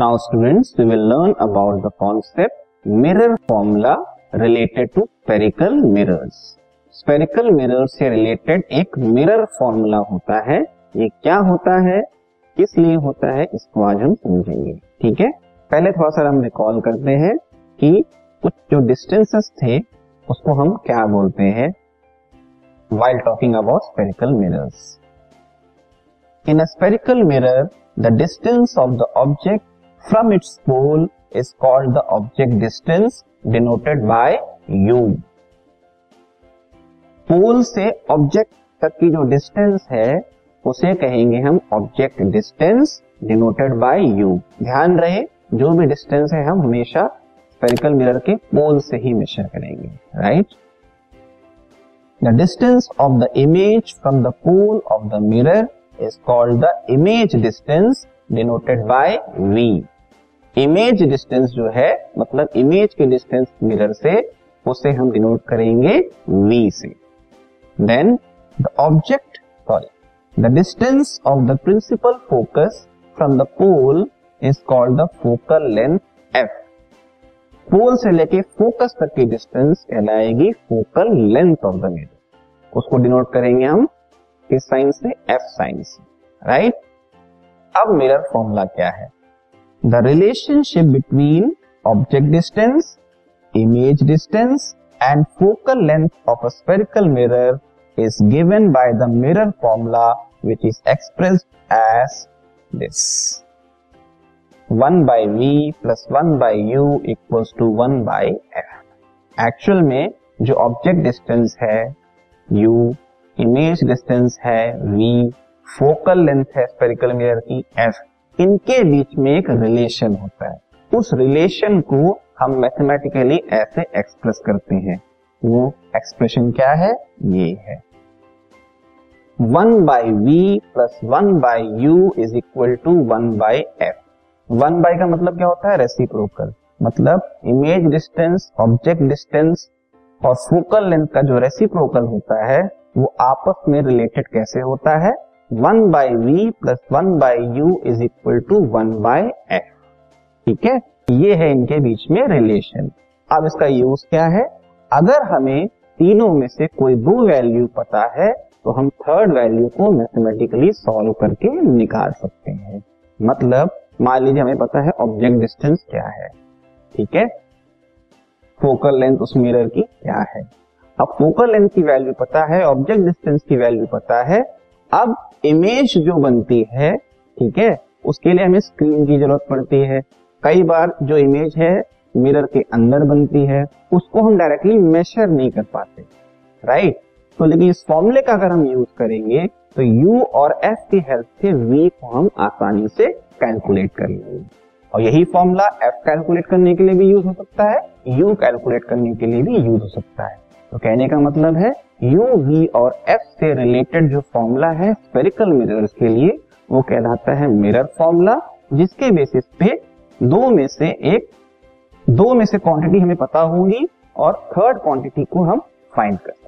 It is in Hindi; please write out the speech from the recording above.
Now students, we will learn about the concept mirror formula related to spherical mirrors. Spherical mirror से रिलेटेड एक मिरर फॉर्मूला होता है ये क्या होता है किस लिए होता है इसको आज हम समझेंगे ठीक है पहले थोड़ा सा हम रिकॉल करते हैं कि कुछ जो डिस्टेंसेस थे उसको हम क्या बोलते हैं while talking about spherical mirrors. In a spherical mirror, the distance of the object from its pole is called the object distance denoted by u. Pole से ऑब्जेक्ट तक की जो डिस्टेंस है, उसे कहेंगे हम object distance denoted by u ध्यान रहे, जो भी डिस्टेंस है, हम हमेशा स्पेरिकल मिरर के पोल से ही मेजर करेंगे right the distance of the image from the pole of the mirror is called the image distance denoted by v image distance जो है मतलब इमेज के डिस्टेंस मिरर से, उसे हम डिनोट करेंगे वी से। Then the object sorry the distance of the principal focus from the pole is called the focal length f pole से लेके फोकस तक की डिस्टेंस कहलाएगी focal length of the mirror उसको डिनोट करेंगे हम किस साइन से? एफ़ साइन से। राइट अब मिरर फॉर्मूला क्या है? The relationship between object distance image distance and focal length of a spherical mirror is given by the mirror formula which is expressed as this one by v plus one by u equals to one by f actual में जो ऑब्जेक्ट डिस्टेंस है यू इमेज डिस्टेंस है वी फोकल लेंथ है स्पेरिकल मिरर की एफ़ इनके बीच में एक रिलेशन होता है। उस रिलेशन को हम मैथमेटिकली ऐसे एक्सप्रेस करते हैं। वो एक्सप्रेशन क्या है? ये है। One by v plus one by u is equal to one by f. One by का मतलब क्या होता है? रेसिप्रोकल। मतलब इमेज डिस्टेंस, ऑब्जेक्ट डिस्टेंस और फोकल लेंथ का जो रेसिप्रोकल होता है, वो आपस में रिलेटेड कैसे होता है? One by v plus one by u is equal to one by f. ठीक है? ये है इनके बीच में रिलेशन। अब इसका यूज़ क्या है? अगर हमें तीनों में से कोई दो वैल्यू पता है तो हम थर्ड वैल्यू को मैथमेटिकली सॉल्व करके निकाल सकते हैं। मतलब मान लीजिए हमें पता है ऑब्जेक्ट डिस्टेंस क्या है। ठीक है? फोकल लेंथ उस मिरर की क्या है? अब फोकल लेंथ की वैल्यू पता है, ऑब्जेक्ट डिस्टेंस की वैल्यू पता है अब इमेज जो बनती है, ठीक है, उसके लिए हमें स्क्रीन की ज़रूरत पड़ती है। कई बार जो इमेज है मिरर के अंदर बनती है, उसको हम डायरेक्टली मेजर नहीं कर पाते राइट तो लेकिन इस फॉर्मूले का अगर हम यूज़ करेंगे तो u और f की हेल्प से v को हम आसानी से कैलकुलेट कर लेंगे। और यही फॉर्मूला f कैलकुलेट करने के लिए भी यूज़ हो सकता है, u कैलकुलेट करने के लिए भी यूज़ हो सकता है। तो कहने का मतलब है u वी और एफ़ से रिलेटेड जो फॉर्मूला है स्पेरिकल मिरर्स के लिए, वो कहलाता है मिरर फॉर्मूला जिसके बेसिस पे दो में से एक, दो में से क्वांटिटी हमें पता होगी और थर्ड क्वांटिटी को हम फाइंड कर सकते